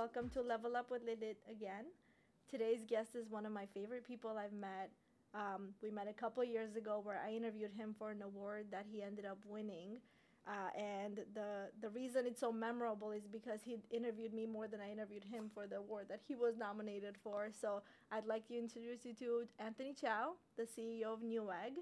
Welcome to Level Up with Lilit again. Today's guest is one of my favorite people I've met. Um, we met a couple years ago where I interviewed him for an award that he ended up winning. Uh, and the the reason it's so memorable is because he interviewed me more than I interviewed him for the award that he was nominated for. So I'd like to introduce you to Anthony Chow, the CEO of Newegg.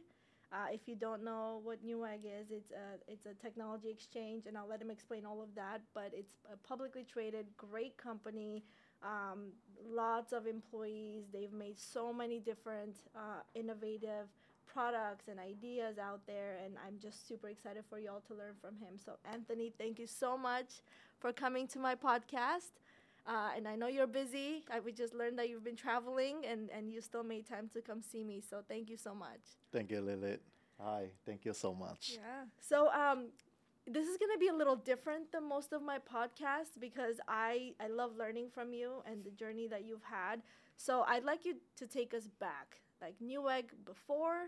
Uh, if you don't know what Newegg is, it's a it's a technology exchange, and I'll let him explain all of that. But it's a publicly traded, great company. Um, lots of employees. They've made so many different uh, innovative products and ideas out there, and I'm just super excited for y'all to learn from him. So, Anthony, thank you so much for coming to my podcast. Uh, and I know you're busy. I, we just learned that you've been traveling, and, and you still made time to come see me. So, thank you so much. Thank you, Lilit. Hi, thank you so much. Yeah. So, um, this is going to be a little different than most of my podcasts because I, I love learning from you and the journey that you've had. So, I'd like you to take us back like Newegg before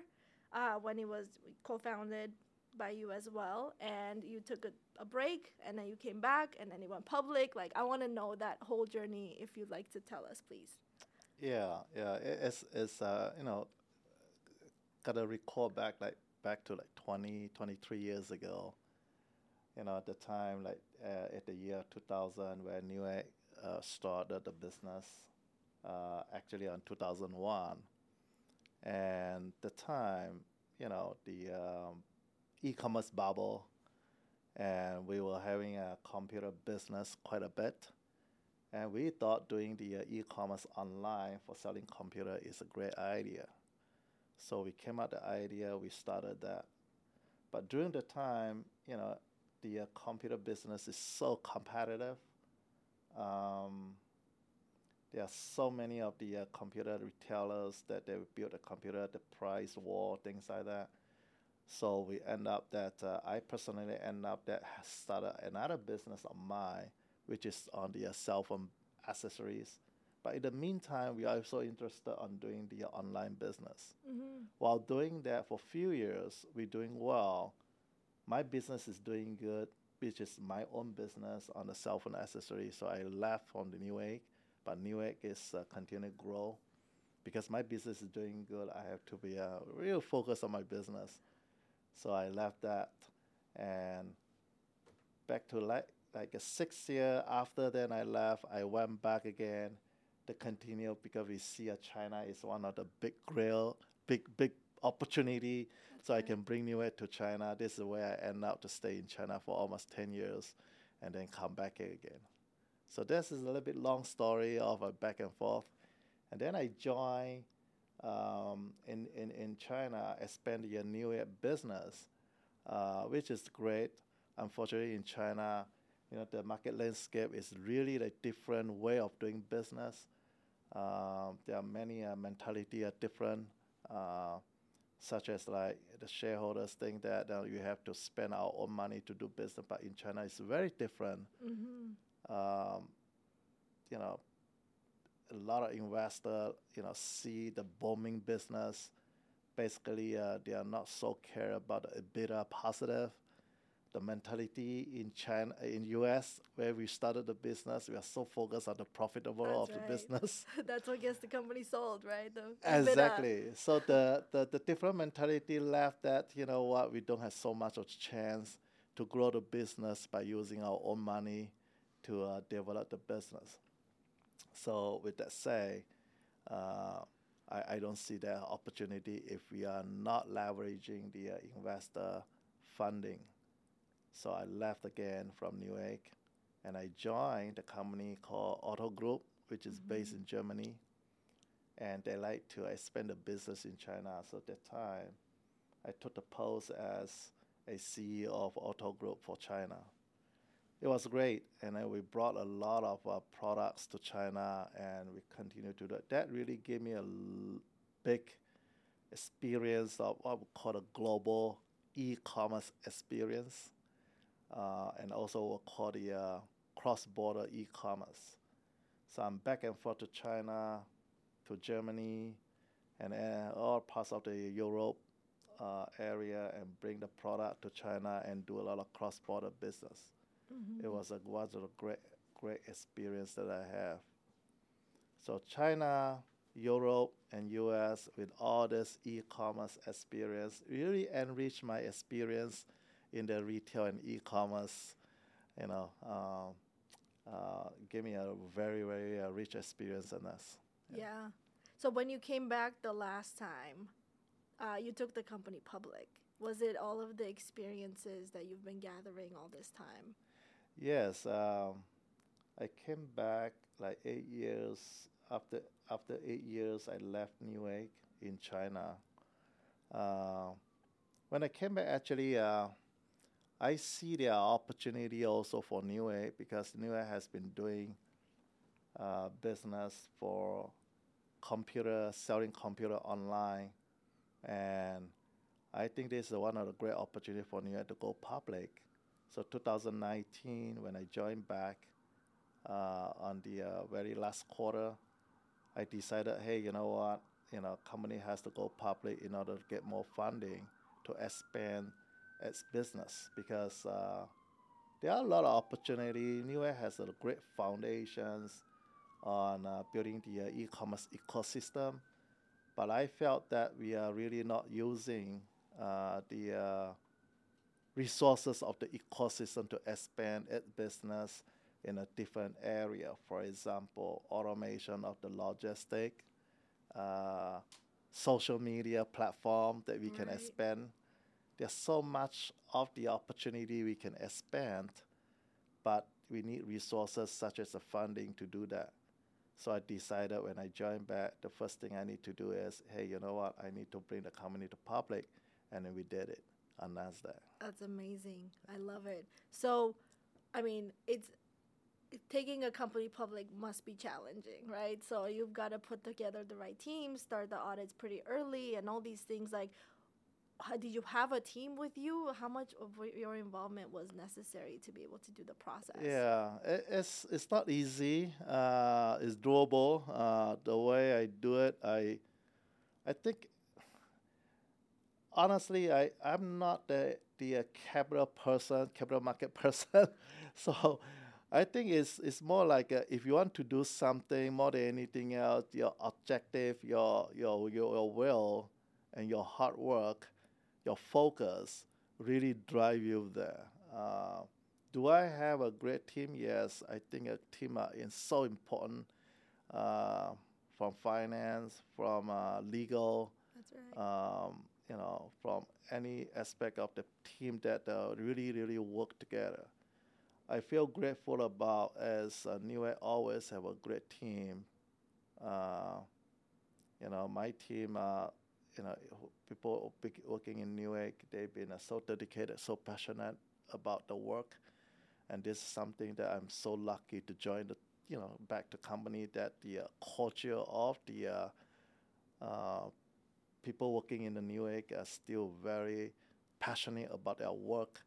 uh, when it was co-founded by you as well and you took a, a, break and then you came back and then it went public. Like i want to know that whole journey if you'd like to tell us please. Yeah yeah it's, it's uh, you know gotta recall back like back to like 20 23 years ago. You know at the time like uh, at the year 2000 where newegg uh, started the business uh, actually on 2001 and the time, you know, the um, e-commerce bubble, and we were having a computer business quite a bit. And we thought doing the uh, e-commerce online for selling computer is a great idea. So we came up the idea, we started that. But during the time, you know, the uh, computer business is so competitive. Um, there are so many of the uh, computer retailers that they build a computer the price war, things like that. So we end up that uh, I personally end up that started another business of mine, which is on the uh, cell phone accessories. But in the meantime, we are also interested on doing the online business. Mm-hmm. While doing that for a few years, we're doing well. My business is doing good, which is my own business on the cell phone accessories. So I left from the Newegg but Newegg is uh, continuing to grow. Because my business is doing good, I have to be uh, real focused on my business. So I left that, and back to like like a six year after then I left, I went back again to continue because we see China is one of the big grail, big big opportunity. So I can bring Newegg to China. This is where I end up to stay in China for almost ten years, and then come back again. So this is a little bit long story of a back and forth. And then I joined um, in, in, in China, expand your new business, uh, which is great. Unfortunately, in China, you know, the market landscape is really a different way of doing business. Um, there are many uh, mentality are different, uh, such as like the shareholders think that uh, you have to spend our own money to do business, but in China it's very different. Mm-hmm um, you know, a lot of investors, you know, see the booming business. Basically, uh, they are not so care about the EBITDA positive. The mentality in China, in US, where we started the business, we are so focused on the profitable That's of right. the business. That's what gets the company sold, right? The exactly. So the, the, the different mentality left that, you know what, we don't have so much of chance to grow the business by using our own money to uh, develop the business. So with that said, uh, I, I don't see that opportunity if we are not leveraging the uh, investor funding. So I left again from Newegg and I joined a company called Otto Group, which is mm-hmm. based in Germany. And they like to expand the business in China. So at that time, I took the post as a CEO of Otto Group for China it was great, and then we brought a lot of uh, products to China, and we continue to do that. That really gave me a l- big experience of what we call a global e-commerce experience, uh, and also what we call the uh, cross-border e-commerce. So I'm back and forth to China, to Germany, and uh, all parts of the Europe uh, area, and bring the product to China and do a lot of cross-border business. Mm-hmm. It was a was a great great experience that I have. So China, Europe, and U.S. with all this e-commerce experience really enriched my experience in the retail and e-commerce. You know, um, uh, gave me a very very uh, rich experience in this. Yeah. yeah. So when you came back the last time, uh, you took the company public. Was it all of the experiences that you've been gathering all this time? Yes. Um, I came back like eight years after after eight years. I left Newegg in China. Uh, when I came back, actually, uh, I see the opportunity also for Newegg because Newegg has been doing uh, business for computer selling computer online, and I think this is one of the great opportunities for Newegg to go public. So 2019, when I joined back uh, on the uh, very last quarter, I decided, hey, you know what, you know, company has to go public in order to get more funding to expand its business because uh, there are a lot of opportunity. Newegg has a great foundations on uh, building the uh, e-commerce ecosystem, but I felt that we are really not using uh, the resources of the ecosystem to expand its business in a different area. For example, automation of the logistic, uh, social media platform that we right. can expand there's so much of the opportunity we can expand, but we need resources such as the funding to do that. So I decided when I joined back, the first thing I need to do is, hey, you know what? I need to bring the company to public, and then we did it on Nasdaq. That's amazing. I love it. So, I mean, it's taking a company public must be challenging, right? So you've got to put together the right team, start the audits pretty early, and all these things. Like, how, did you have a team with you? How much of your involvement was necessary to be able to do the process? Yeah, it, it's it's not easy. Uh, it's doable. Uh, the way I do it, I I think honestly, I I'm not the the uh, capital person, capital market person, so. I think it's it's more like uh, if you want to do something more than anything else, your objective, your your your, your will, and your hard work your focus really drive you there. Uh, do I have a great team? Yes, I think a team is so important uh, from finance, from uh, legal, right. um, you know, from any aspect of the team that uh, really, really work together. I feel grateful about as uh, Newegg always have a great team. Uh, you know, my team uh, you know, people working in Newegg, they've been uh, so dedicated, so passionate about the work, and this is something that I'm so lucky to join the, you know, back to company that the uh, culture of the uh, uh, people working in the New Newegg are still very passionate about their work,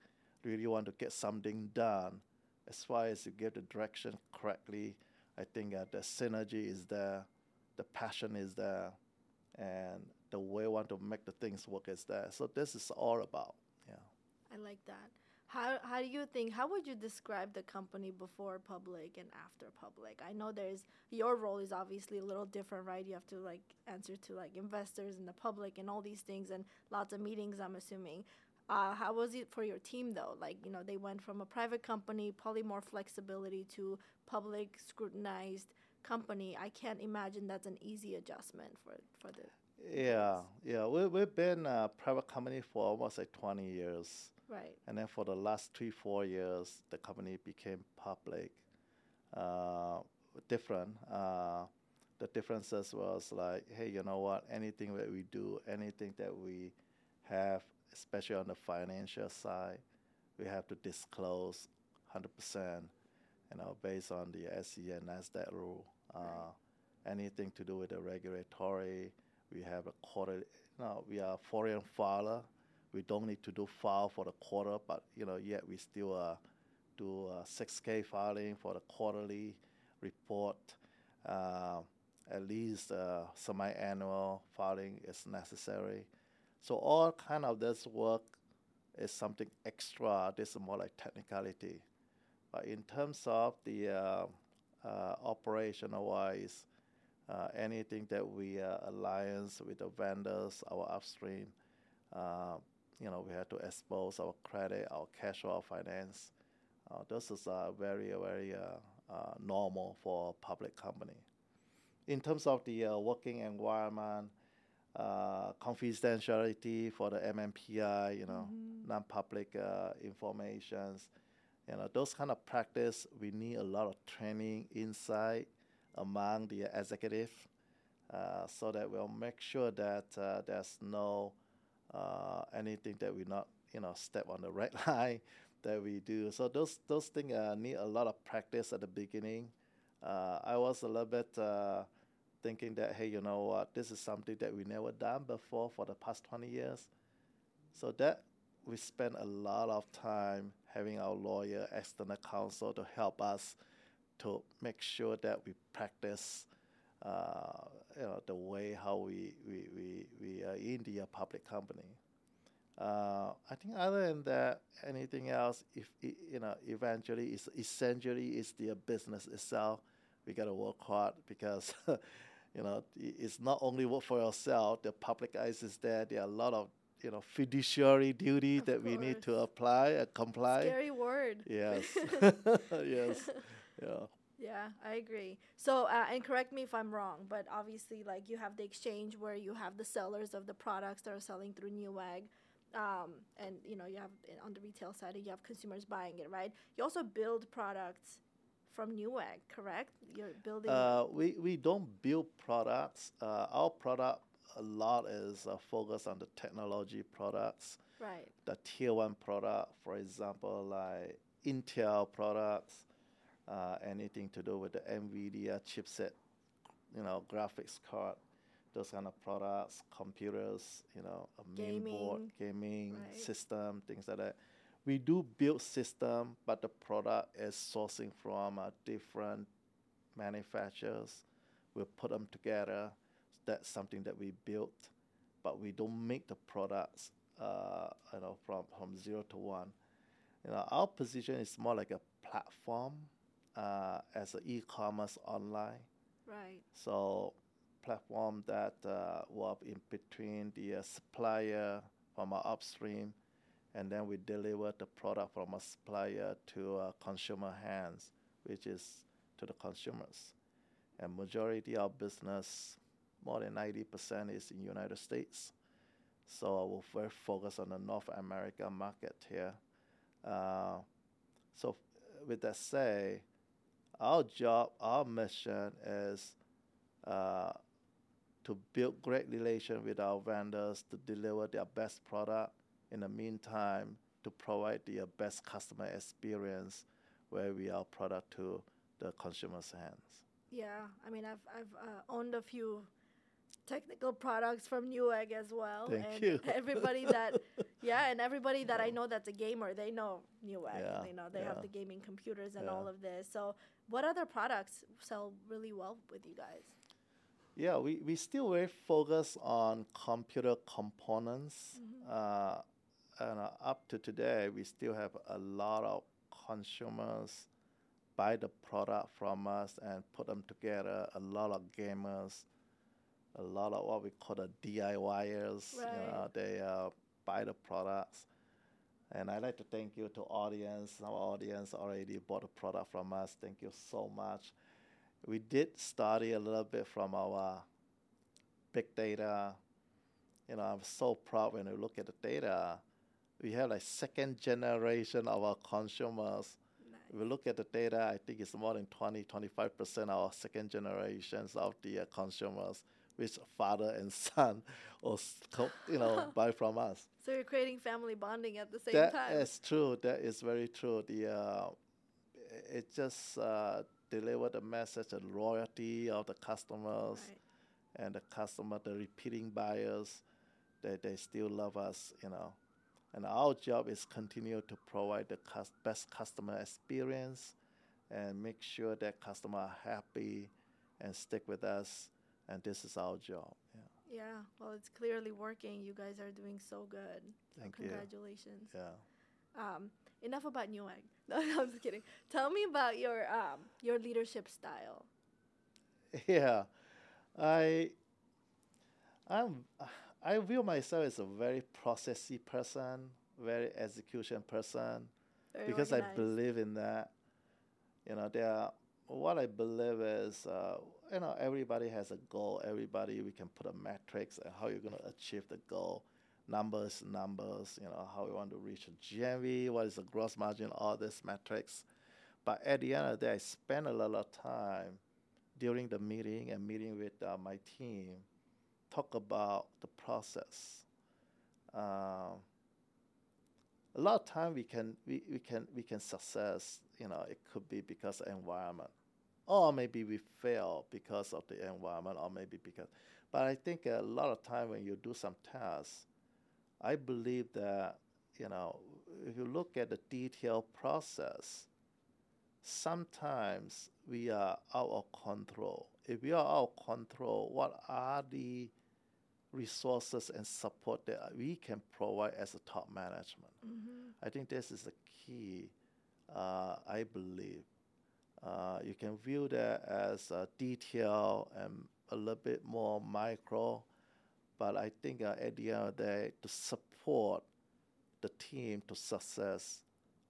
really want to get something done. As far as you get the direction correctly, I think uh, the synergy is there, the passion is there, and the way I want to make the things work is there. So this is all about. Yeah. I like that. How how do you think? How would you describe the company before public and after public? I know there's your role is obviously a little different, right? You have to like answer to like investors and the public and all these things and lots of meetings. I'm assuming. Uh, how was it for your team though? Like you know they went from a private company, probably more flexibility to public scrutinized company. I can't imagine that's an easy adjustment for for the yeah, yeah. We, we've been a private company for almost like 20 years. Right. And then for the last three, four years, the company became public. Uh, different. Uh, the differences was like, hey, you know what? Anything that we do, anything that we have, especially on the financial side, we have to disclose 100%, you know, based on the SEC and NASDAQ rule. Uh, right. Anything to do with the regulatory, we have a quarter. Now we are foreign filer. We don't need to do file for the quarter, but you know yet we still uh, do uh, 6K filing for the quarterly report. Uh, at least uh, semi-annual filing is necessary. So all kind of this work is something extra. This is more like technicality. But in terms of the uh, uh, operational wise, uh, anything that we uh, alliance with the vendors, our upstream, uh, you know, we have to expose our credit, our cash flow our finance. Uh, this is uh, very, very uh, uh, normal for a public company. In terms of the uh, working environment, uh, confidentiality for the MNPI, you know, Mhm. non-public uh, informations, you know, those kind of practice, we need a lot of training inside among the executive, uh, so that we'll make sure that uh, there's no uh, anything that we not, you know, step on the red line that we do. So those those things uh, need a lot of practice at the beginning. Uh, I was a little bit uh, thinking that, hey, you know what, this is something that we never done before for the past 20 years. So that we spend a lot of time having our lawyer, external counsel to help us to make sure that we practice, you know, the way how we we we, we are in the uh, public company. Uh, I think other than that, anything else, if you know, eventually, it's essentially it's the business itself. We gotta work hard because, you know, it's not only work for yourself. The public eyes is there. There are a lot of you know fiduciary duty Of that we need to apply and comply. Scary word. Yes, yes, yeah. Yeah, I agree. So, uh, and correct me if I'm wrong, but obviously, like you have the exchange where you have the sellers of the products that are selling through Newegg, um, and you know you have on the retail side, you have consumers buying it, right? You also build products from Newegg, correct? You're building. Uh, we, we don't build products. Uh, our product a lot is uh, focused on the technology products, right. the tier one product, for example, like Intel products, uh, anything to do with the NVIDIA chipset, you know, graphics card, those kind of products, computers, you know, a main board, gaming right. system, things like that. We do build system, but the product is sourcing from uh, different manufacturers. We put them together. That's something that we built, but we don't make the products, uh, you know, from from zero to one. You know, our position is more like a platform, uh, as an e-commerce online. Right. So platform that uh, work in between the uh, supplier from our upstream, and then we deliver the product from a supplier to uh, consumer hands, which is to the consumers. And majority of business, more than ninety percent, is in United States. So we're very focused on the North America market here. Uh, so with that say, our job, our mission is uh, to build great relation with our vendors to deliver their best product. In the meantime, to provide the best customer experience where we are product to the consumer's hands. Yeah, I mean, I've I've uh, owned a few technical products from Newegg as well, Thank and you. everybody that yeah, and everybody that I know that's a gamer, they know Newegg. Yeah, They know they have the gaming computers and Yeah. all of this. So, what other products sell really well with you guys? Yeah, we, we still very focused on computer components. Uh, and uh, up to today, we still have a lot of consumers buy the product from us and put them together. A lot of gamers, a lot of what we call the DIYers. You know, they uh, buy the products. And I'd like to thank you to audience. Our audience already bought a product from us. Thank you so much. We did study a little bit from our big data. You know, I'm so proud when we look at the data. We have like second generation of our consumers. If we look at the data, I think it's more than 20, 25% of our second generations of the uh, consumers, which father and son, or you know, buy from us. So you're creating family bonding at the same That time. That is true. That is very true. The uh, it just uh, deliver the message and loyalty of the customers Right. and the customer, the repeating buyers, they, they still love us, you know. And our job is continue to provide the cus- best customer experience and make sure that customer are happy and stick with us. And this is our job. Yeah. Yeah. Well, it's clearly working. You guys are doing so good. So Thank you. congratulations. Yeah. Um, enough about Newegg. No, I'm just kidding. Tell me about your um your leadership style. Yeah, I I'm I view myself as a very processy person, very execution person, Very because I believe in that. You know, there are, what I believe is, uh, you know, everybody has a goal. Everybody, we can put a matrix and how you're going to achieve the goal. Numbers, numbers, you know, how you want to reach a GMV, what is the gross margin, all these metrics. But at the end of the day, I spend a lot of time during the meeting and meeting with uh, my team, talk about the process. Um, a lot of time we can we, we can we can success you know it could be because environment or maybe we fail because of the environment or maybe because but i think a lot of time when you do some tasks i believe that you know if you look at the detailed process sometimes we are out of control if we are out of control what are the resources and support that we can provide as a top management Mhm. I think this is the key. Uh, I believe uh, you can view that as a detail and a little bit more micro, but I think uh, at the end of the day, to support the team to success,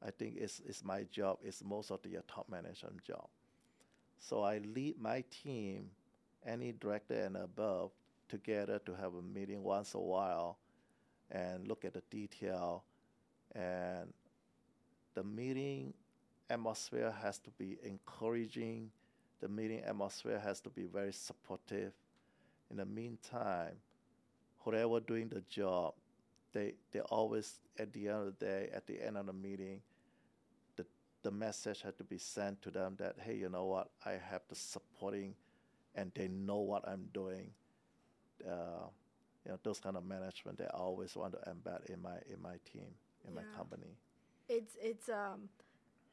I think is is my job. Is most of the uh, top management job. So I lead my team, any director and above, together to have a meeting once a while, and look at the detail and the meeting atmosphere has to be encouraging. The meeting atmosphere has to be very supportive. In the meantime, whoever doing the job, they they always at the end of the day, at the end of the meeting, the the message had to be sent to them that hey, you know what, I have the supporting, and they know what I'm doing. Uh, you know those kind of management they always want to embed in my in my team in my company. It's it's um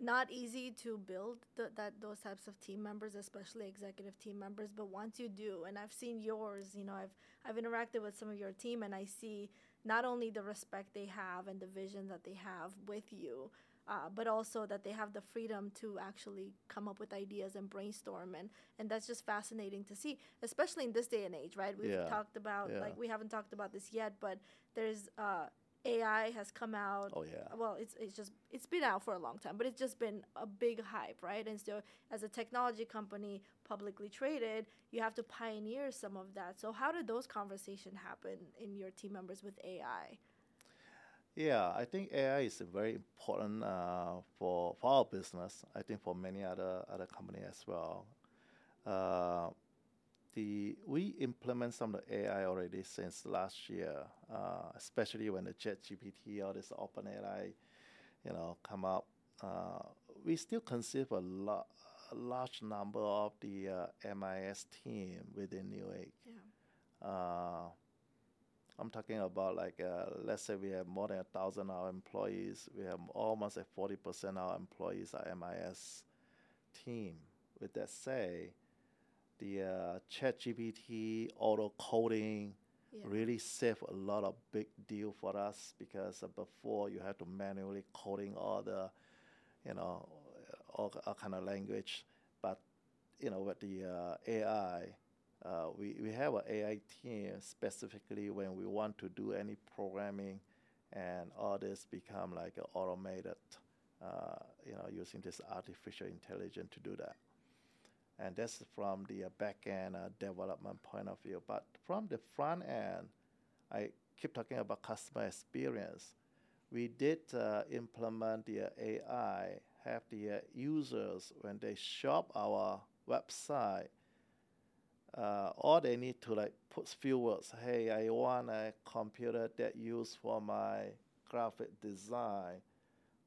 not easy to build th- that those types of team members, especially executive team members. But once you do, and I've seen yours, you know, I've I've interacted with some of your team, and I see not only the respect they have and the vision that they have with you, uh, but also that they have the freedom to actually come up with ideas and brainstorm, and and that's just fascinating to see, especially in this day and age, right? We've Yeah, talked about yeah. like we haven't talked about this yet, but there's uh, AI has come out Oh yeah. well it's it's just it's been out for a long time but it's just been a big hype right and so as a technology company publicly traded you have to pioneer some of that so how did those conversations happen in your team members with ai Yeah, I think AI is very important uh, for for our business. I think for many other other company as well. Uh, the we implement some of the AI already since last year, uh, especially when the ChatGPT or this OpenAI, you know, come up. Uh, we still consider a lot, a large number of the uh, MIS team within Newegg. yeah Uh, I'm talking about like uh, let's say we have more than a thousand our employees. We have almost like forty percent of our employees are MIS team. With that say, the uh, ChatGPT auto coding yeah. really save a lot of big deal for us because uh, before you had to manually coding all the, you know, all, all kind of language, but you know with the uh, AI, uh, we we have an AI team specifically when we want to do any programming, and all this become like automated, uh, you know, using this artificial intelligence to do that and that's from the uh, back end uh, development point of view. But from the front end, I keep talking about customer experience. We did uh, implement the AI, have the users when they shop our website, uh, all they need to like put few words. Hey, I want a computer that used for my graphic design,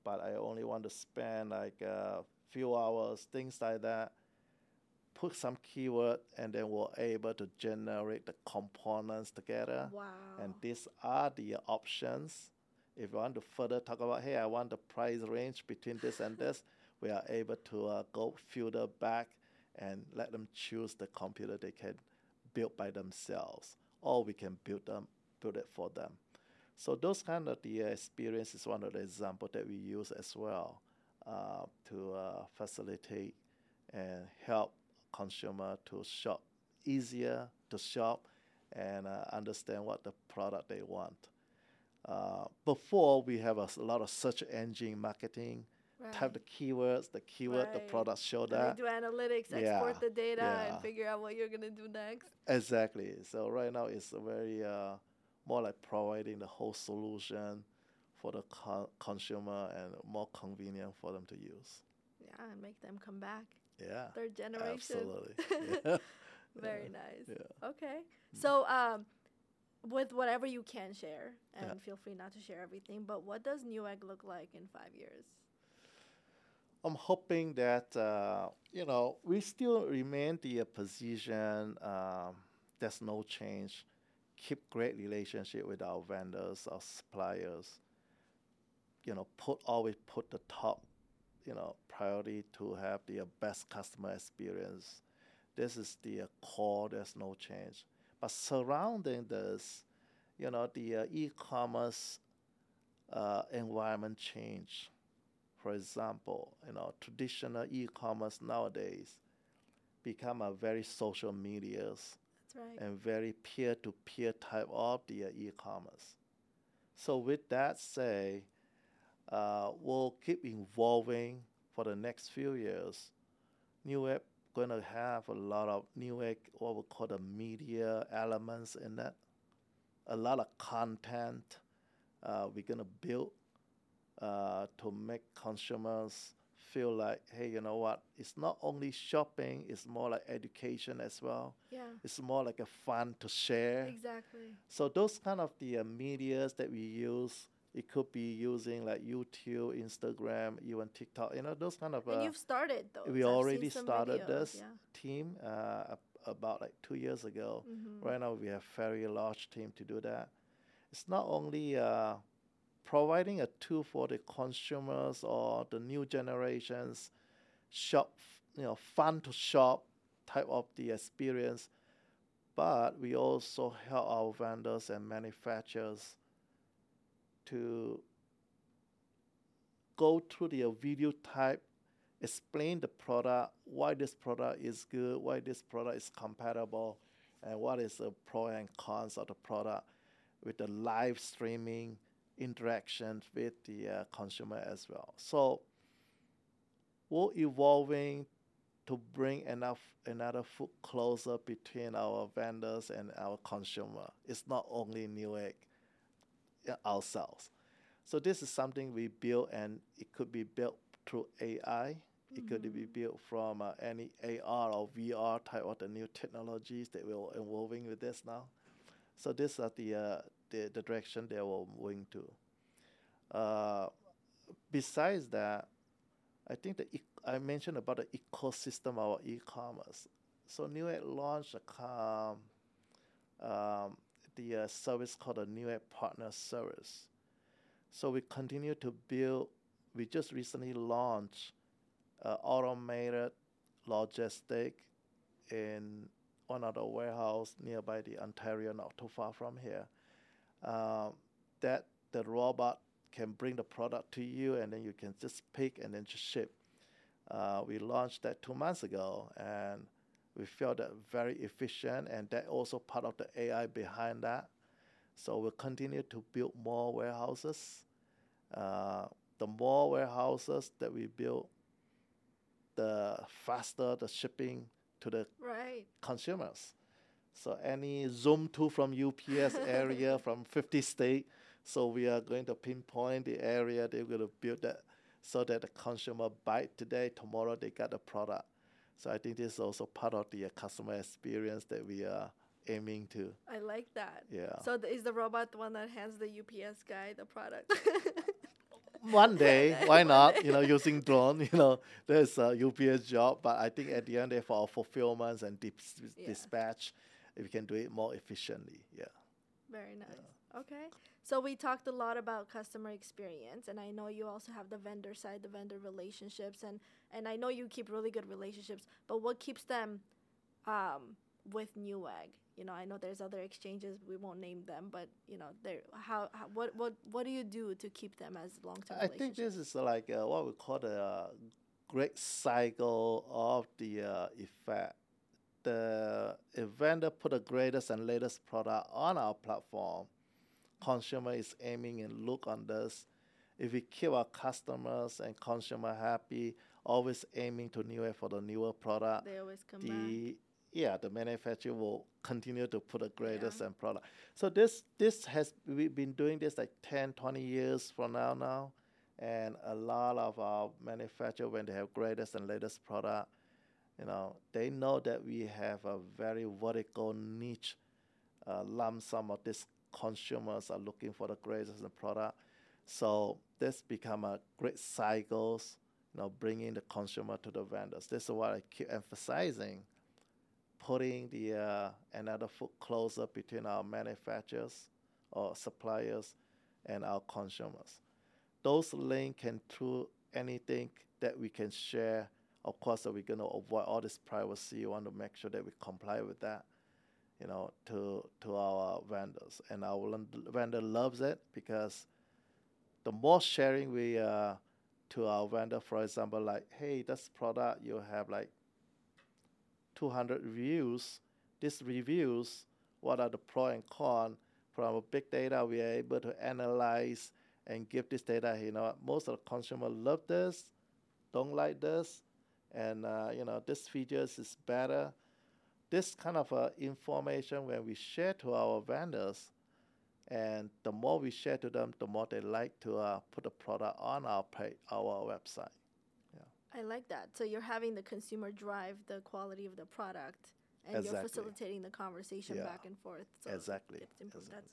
but I only want to spend like a few hours, things like that put some keyword and then we're able to generate the components together. wow And these are the options. If you want to further talk about, hey, I want the price range between this and this, we are able to uh, go filter back and let them choose the computer they can build by themselves, or we can build them, build it for them. So those kind of the experience is one of the example that we use as well uh, to uh, facilitate and help consumer to shop easier to shop and uh, understand what the product they want. Uh, before we have a lot of search engine marketing, type the keywords, the keyword, the product show And that. do analytics, Yeah, export the data, yeah. and figure out what you're gonna do next. Exactly. So right now it's a very uh, more like providing the whole solution for the co- consumer and more convenient for them to use. Yeah, and make them come back. Yeah. Third generation. Absolutely. yeah. Very nice. Yeah. Okay. Mm. So, um, with whatever you can share, and Yeah. feel free not to share everything, but what does Newegg look like in five years? I'm hoping that uh, you know we still remain the uh, position. Um, there's no change. Keep great relationship with our vendors, our suppliers. You know, put always put the top, you know, priority to have the uh, best customer experience. This is the uh, core. There's no change. But surrounding this, you know, the uh, e-commerce uh, environment change for example, you know, traditional e-commerce nowadays become a very social medias That's right. and very peer-to-peer type of the uh, e-commerce. So with that say, uh, we'll keep evolving for the next few years. New Newegg going to have a lot of new Newegg, what we call the media elements in that. A lot of content uh, we're going to build uh, to make consumers feel like, hey, you know what? It's not only shopping; it's more like education as well. yeah. It's more like a fun to share. Exactly. So those kind of the uh, medias that we use, it could be using like YouTube, Instagram, even TikTok. You know, those kind of. and Uh, you've started those. we I've already started videos, this Yeah. team uh, about like two years ago. Mm-hmm. Right now, we have very large team to do that. It's not only uh, providing a tool for the consumers or the new generations shop, you know, fun to shop type of the experience, but we also help our vendors and manufacturers to go through the video type explain the product, why this product is good, why this product is compatible, and what is the pro and cons of the product with the live streaming interaction with the uh, consumer as well. So we're evolving to bring enough another foot closer between our vendors and our consumer. It's not only Newegg ourselves. So this is something we build, and it could be built through AI. It could be built from uh, any AR or VR type of the new technologies that we're evolving with this now. So these are the uh, the, the direction they were moving to. Uh, besides that, I think the ec- I mentioned about the ecosystem of e-commerce. So Newegg launched a com, um, the uh, service called the app Partner Service. So we continue to build. We just recently launched uh, automated logistic in one of the warehouse nearby the Ontario, not too far from here. Um, that the robot can bring the product to you, and then you can just pick and then just ship. Uh, we launched that two months ago, and we felt that very efficient, and that also part of the AI behind that. So we'll continue to build more warehouses. Uh, the more warehouses that we build, the faster the shipping to the Right. consumers. So any Zoom tool from UPS area from 50 state, so we are going to pinpoint the area they're going to build that so that the consumer buy today, tomorrow they got the product. So I think this is also part of the uh, customer experience that we are aiming to. I like that. Yeah. So th- is the robot the one that hands the UPS guy the product? One day, why not? day. You know, using drone. You know, there's a UPS job, but I think at the end, for our fulfillments and dis- Yeah. dispatch, we can do it more efficiently. Yeah. Very nice. Okay. So we talked a lot about customer experience and I know you also have the vendor side, the vendor relationships and and I know you keep really good relationships, but what keeps them um with Newegg? you know, I know there's other exchanges. We won't name them, but you know, there. How, how what what what do you do to keep them as long term? I think this is like uh, what we call the uh, great cycle of the uh, effect. The vendor put the greatest and latest product on our platform, consumer is aiming and look on this. If we keep our customers and consumer happy, always aiming to newer for the newer product, they always come the back. yeah the manufacturer will continue to put the greatest Yeah. and product. So this this has we've been doing this like 10, 20 years from now now, and a lot of our manufacturer when they have greatest and latest product, you know they know that we have a very vertical niche uh, lump sum of these consumers are looking for the greatest product. So this become a great cycles, you know, bringing the consumer to the vendors. This is what I keep emphasizing, putting the uh, another foot closer between our manufacturers or suppliers and our consumers. Those link can through anything that we can share. Of course, we're going to avoid all this privacy. We want to make sure that we comply with that you know, to to our vendors, and our vendor loves it because the more sharing we uh, to our vendor, for example, like, hey, this product you have like 200 reviews. These reviews, what are the pro and con? From big data, we are able to analyze and give this data. You know, most of the consumer love this, don't like this, and uh, you know, this features is better this kind of uh, information when we share to our vendors, and the more we share to them, the more they like to uh, put the product on our page, our website. Yeah. I like that. So you're having the consumer drive the quality of the product, and you're facilitating the conversation Yeah. back and forth. So exactly. it's improved. exactly.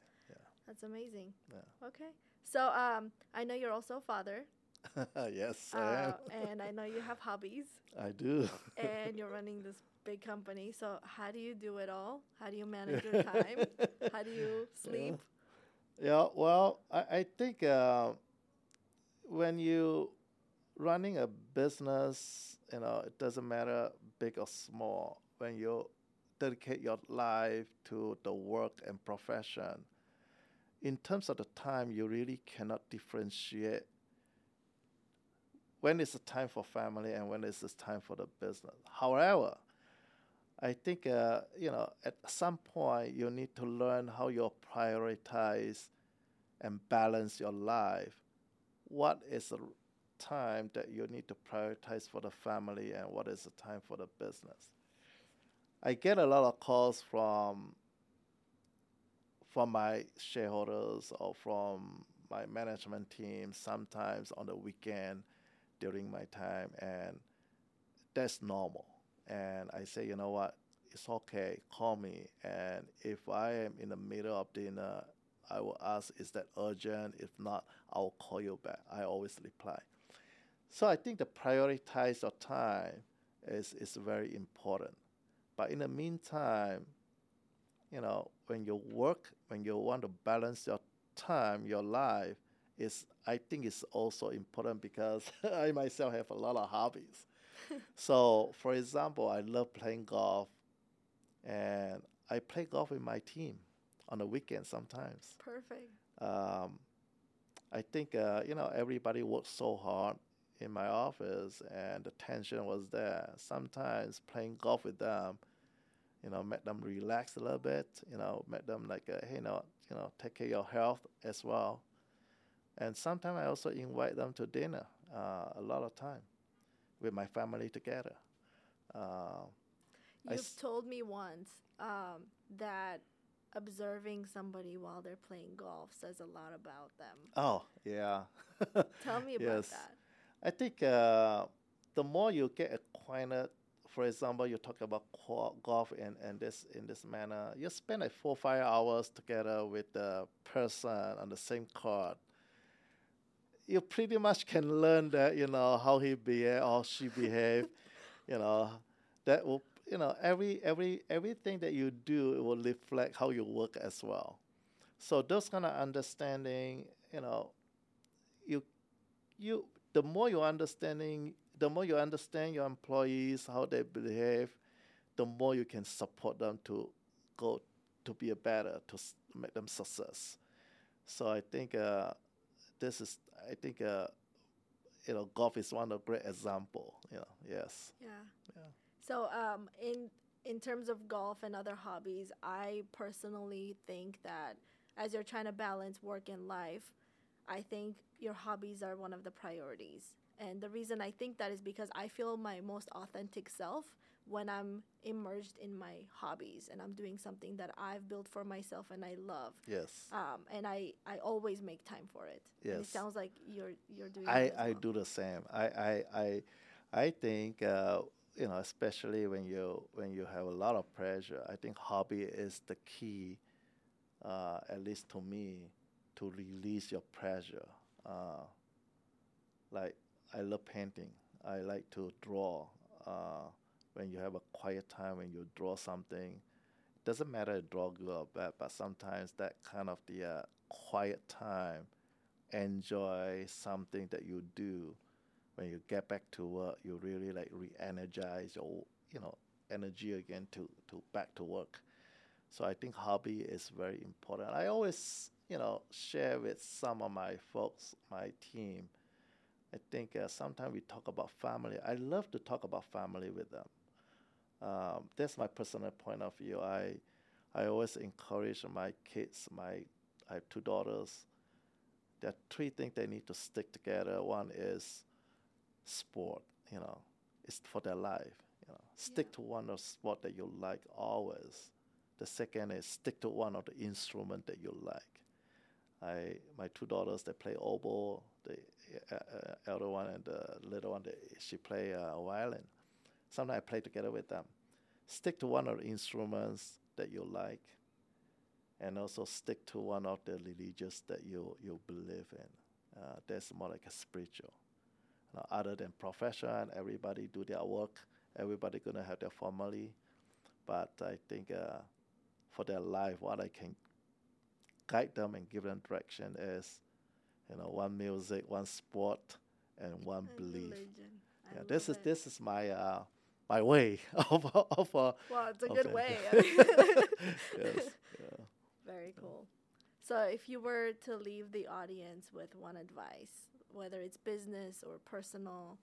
That's amazing. Yeah. Okay. So um, I know you're also a father, yes, I uh, am. and I know you have hobbies, I do. and you're running this big company. So how do you do it all? How do you manage your time? How do you sleep? Yeah, well, I, I think uh, when you running a business, you know, it doesn't matter big or small. When you dedicate your life to the work and profession, in terms of the time, you really cannot differentiate when is the time for family and when is the time for the business. However, I think uh, you know at some point you need to learn how you prioritize and balance your life. What is the time that you need to prioritize for the family and what is the time for the business? I get a lot of calls from from my shareholders or from my management team sometimes on the weekend during my time and that's normal and I say, you know what, it's okay, call me. And if I am in the middle of dinner, I will ask, is that urgent? If not, I'll call you back. I always reply. So I think the prioritize your time is, is very important. But in the meantime, you know, when you work, when you want to balance your time, your life, is I think it's also important because I myself have a lot of hobbies so, for example, I love playing golf, and I play golf with my team on the weekend sometimes. Perfect. Um, I think uh, you know everybody works so hard in my office, and the tension was there. Sometimes playing golf with them, you know, make them relax a little bit. You know, make them like, uh, hey, you know, you know, take care of your health as well. And sometimes I also invite them to dinner. Uh, a lot of time with my family together. Uh, You've s- told me once um, that observing somebody while they're playing golf says a lot about them. oh yeah. Tell me about Yes. that. I think uh, the more you get acquainted, for example, you talk about qua- golf in, in this in this manner. You spend like four five hours together with the person on the same court. You pretty much can learn that you know how he behave or she behave. you know that will you know every every everything that you do it will reflect how you work as well. So those kind of understanding, you know, you you the more you understanding the more you understand your employees how they behave the more you can support them to go to be a better to s- make them success. So I think uh, this is I think uh, you know golf is one of great example. You know, yes. Yeah. Yeah. So, um, in in terms of golf and other hobbies, I personally think that as you're trying to balance work and life, I think your hobbies are one of the priorities. And the reason I think that is because I feel my most authentic self when I'm immersed in my hobbies and I'm doing something that I've built for myself and I love. Yes. Um, and I, I always make time for it. And it Yes. sounds like you're you're doing. I, I well. do the same. I I I, I think uh, you know, especially when you when you have a lot of pressure, I think hobby is the key, uh, at least to me, to release your pressure. Uh, like I love painting. I like to draw. Uh, when you have a quiet time, when you draw something, doesn't matter if draw good or bad, but sometimes that kind of the uh, quiet time enjoy something that you do when you get back to work you really like re-energize your you know energy again to to back to work. So i think hobby is very important. I always you know share with some of my folks my team. I think uh, sometimes we talk about family. I love to talk about family with them um, that's my personal point of view i i always encourage my kids my i have two daughters there are three things they need to stick together. One is sport, you know, it's for their life. You know, stick Yeah. to one of sport that you like always. The second is stick to one of the instrument that you like. I my two daughters they play oboe. The uh, uh, elder one and the little one they, she play uh, violin. Sometimes I play together with them. Stick to one of the instruments that you like and also stick to one of the religious that you you believe in. Uh, that's more like a spiritual. Now, other than profession, everybody do their work. Everybody gonna have their family, but I think uh, for their life, what I can guide them and give them direction is, you know, one music, one sport, and one And belief. religion. I Yeah, this is it. this is my uh, my way of of uh, Well, it's a good way. yes, yeah. Very cool. So, if you were to leave the audience with one advice, whether it's business or personal,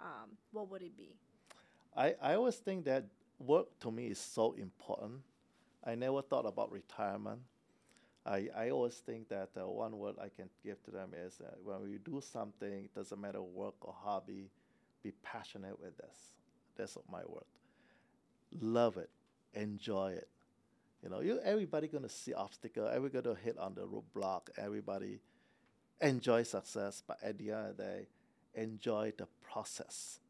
um, what would it be? I, I always think that work to me is so important. I never thought about retirement. I, I always think that uh, one word I can give to them is uh, when we do something, it doesn't matter work or hobby, be passionate with this. That's my word. Love it, enjoy it. You know, you everybody gonna see obstacle, everybody gonna hit on the roadblock, everybody enjoy success, but at the end of the day, enjoy the process.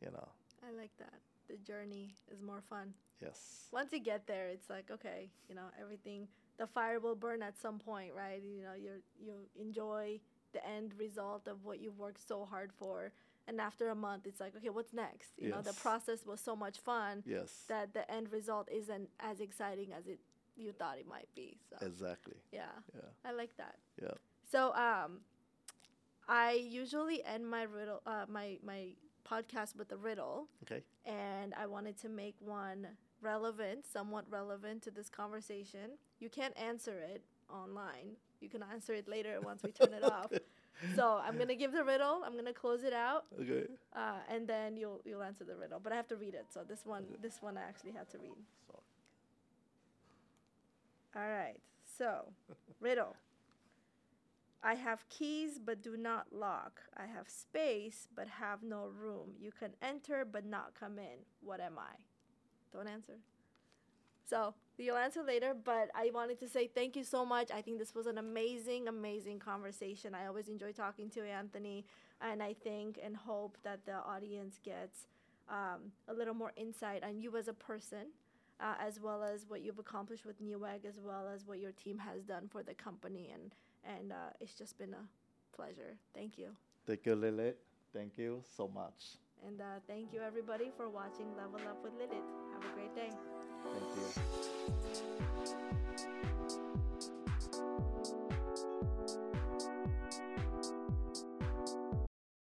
You know, I like that. The journey is more fun. yes. Once you get there, it's like okay, you know, everything. The fire will burn at some point, right? You know, you you enjoy the end result of what you've worked so hard for, and after a month, it's like okay, what's next? You know, the process was so much fun Yes. that the end result isn't as exciting as it you thought it might be. So exactly. yeah, Yeah. I like that. Yeah. So um, I usually end my riddle, uh, my my podcast with a riddle, Okay. and I wanted to make one relevant, somewhat relevant to this conversation. You can't answer it online. You can answer it later once we turn it off. So I'm gonna give the riddle. I'm gonna close it out, Okay. uh, and then you'll you'll answer the riddle. But I have to read it. So this one this one I actually had to read. So, All right. So, riddle. I have keys but do not lock. I have space but have no room. You can enter but not come in. What am I? Don't answer. So, you'll answer later, but I wanted to say thank you so much. I think this was an amazing, amazing conversation. I always enjoy talking to Anthony, and I think and hope that the audience gets um, a little more insight on you as a person uh, as well as what you've accomplished with Newegg, as well as what your team has done for the company. And and uh, it's just been a pleasure. Thank you. thank you, Lilit. Thank you so much. And uh, thank you, everybody, for watching Level Up with Lilit. Have a great day. Thank you.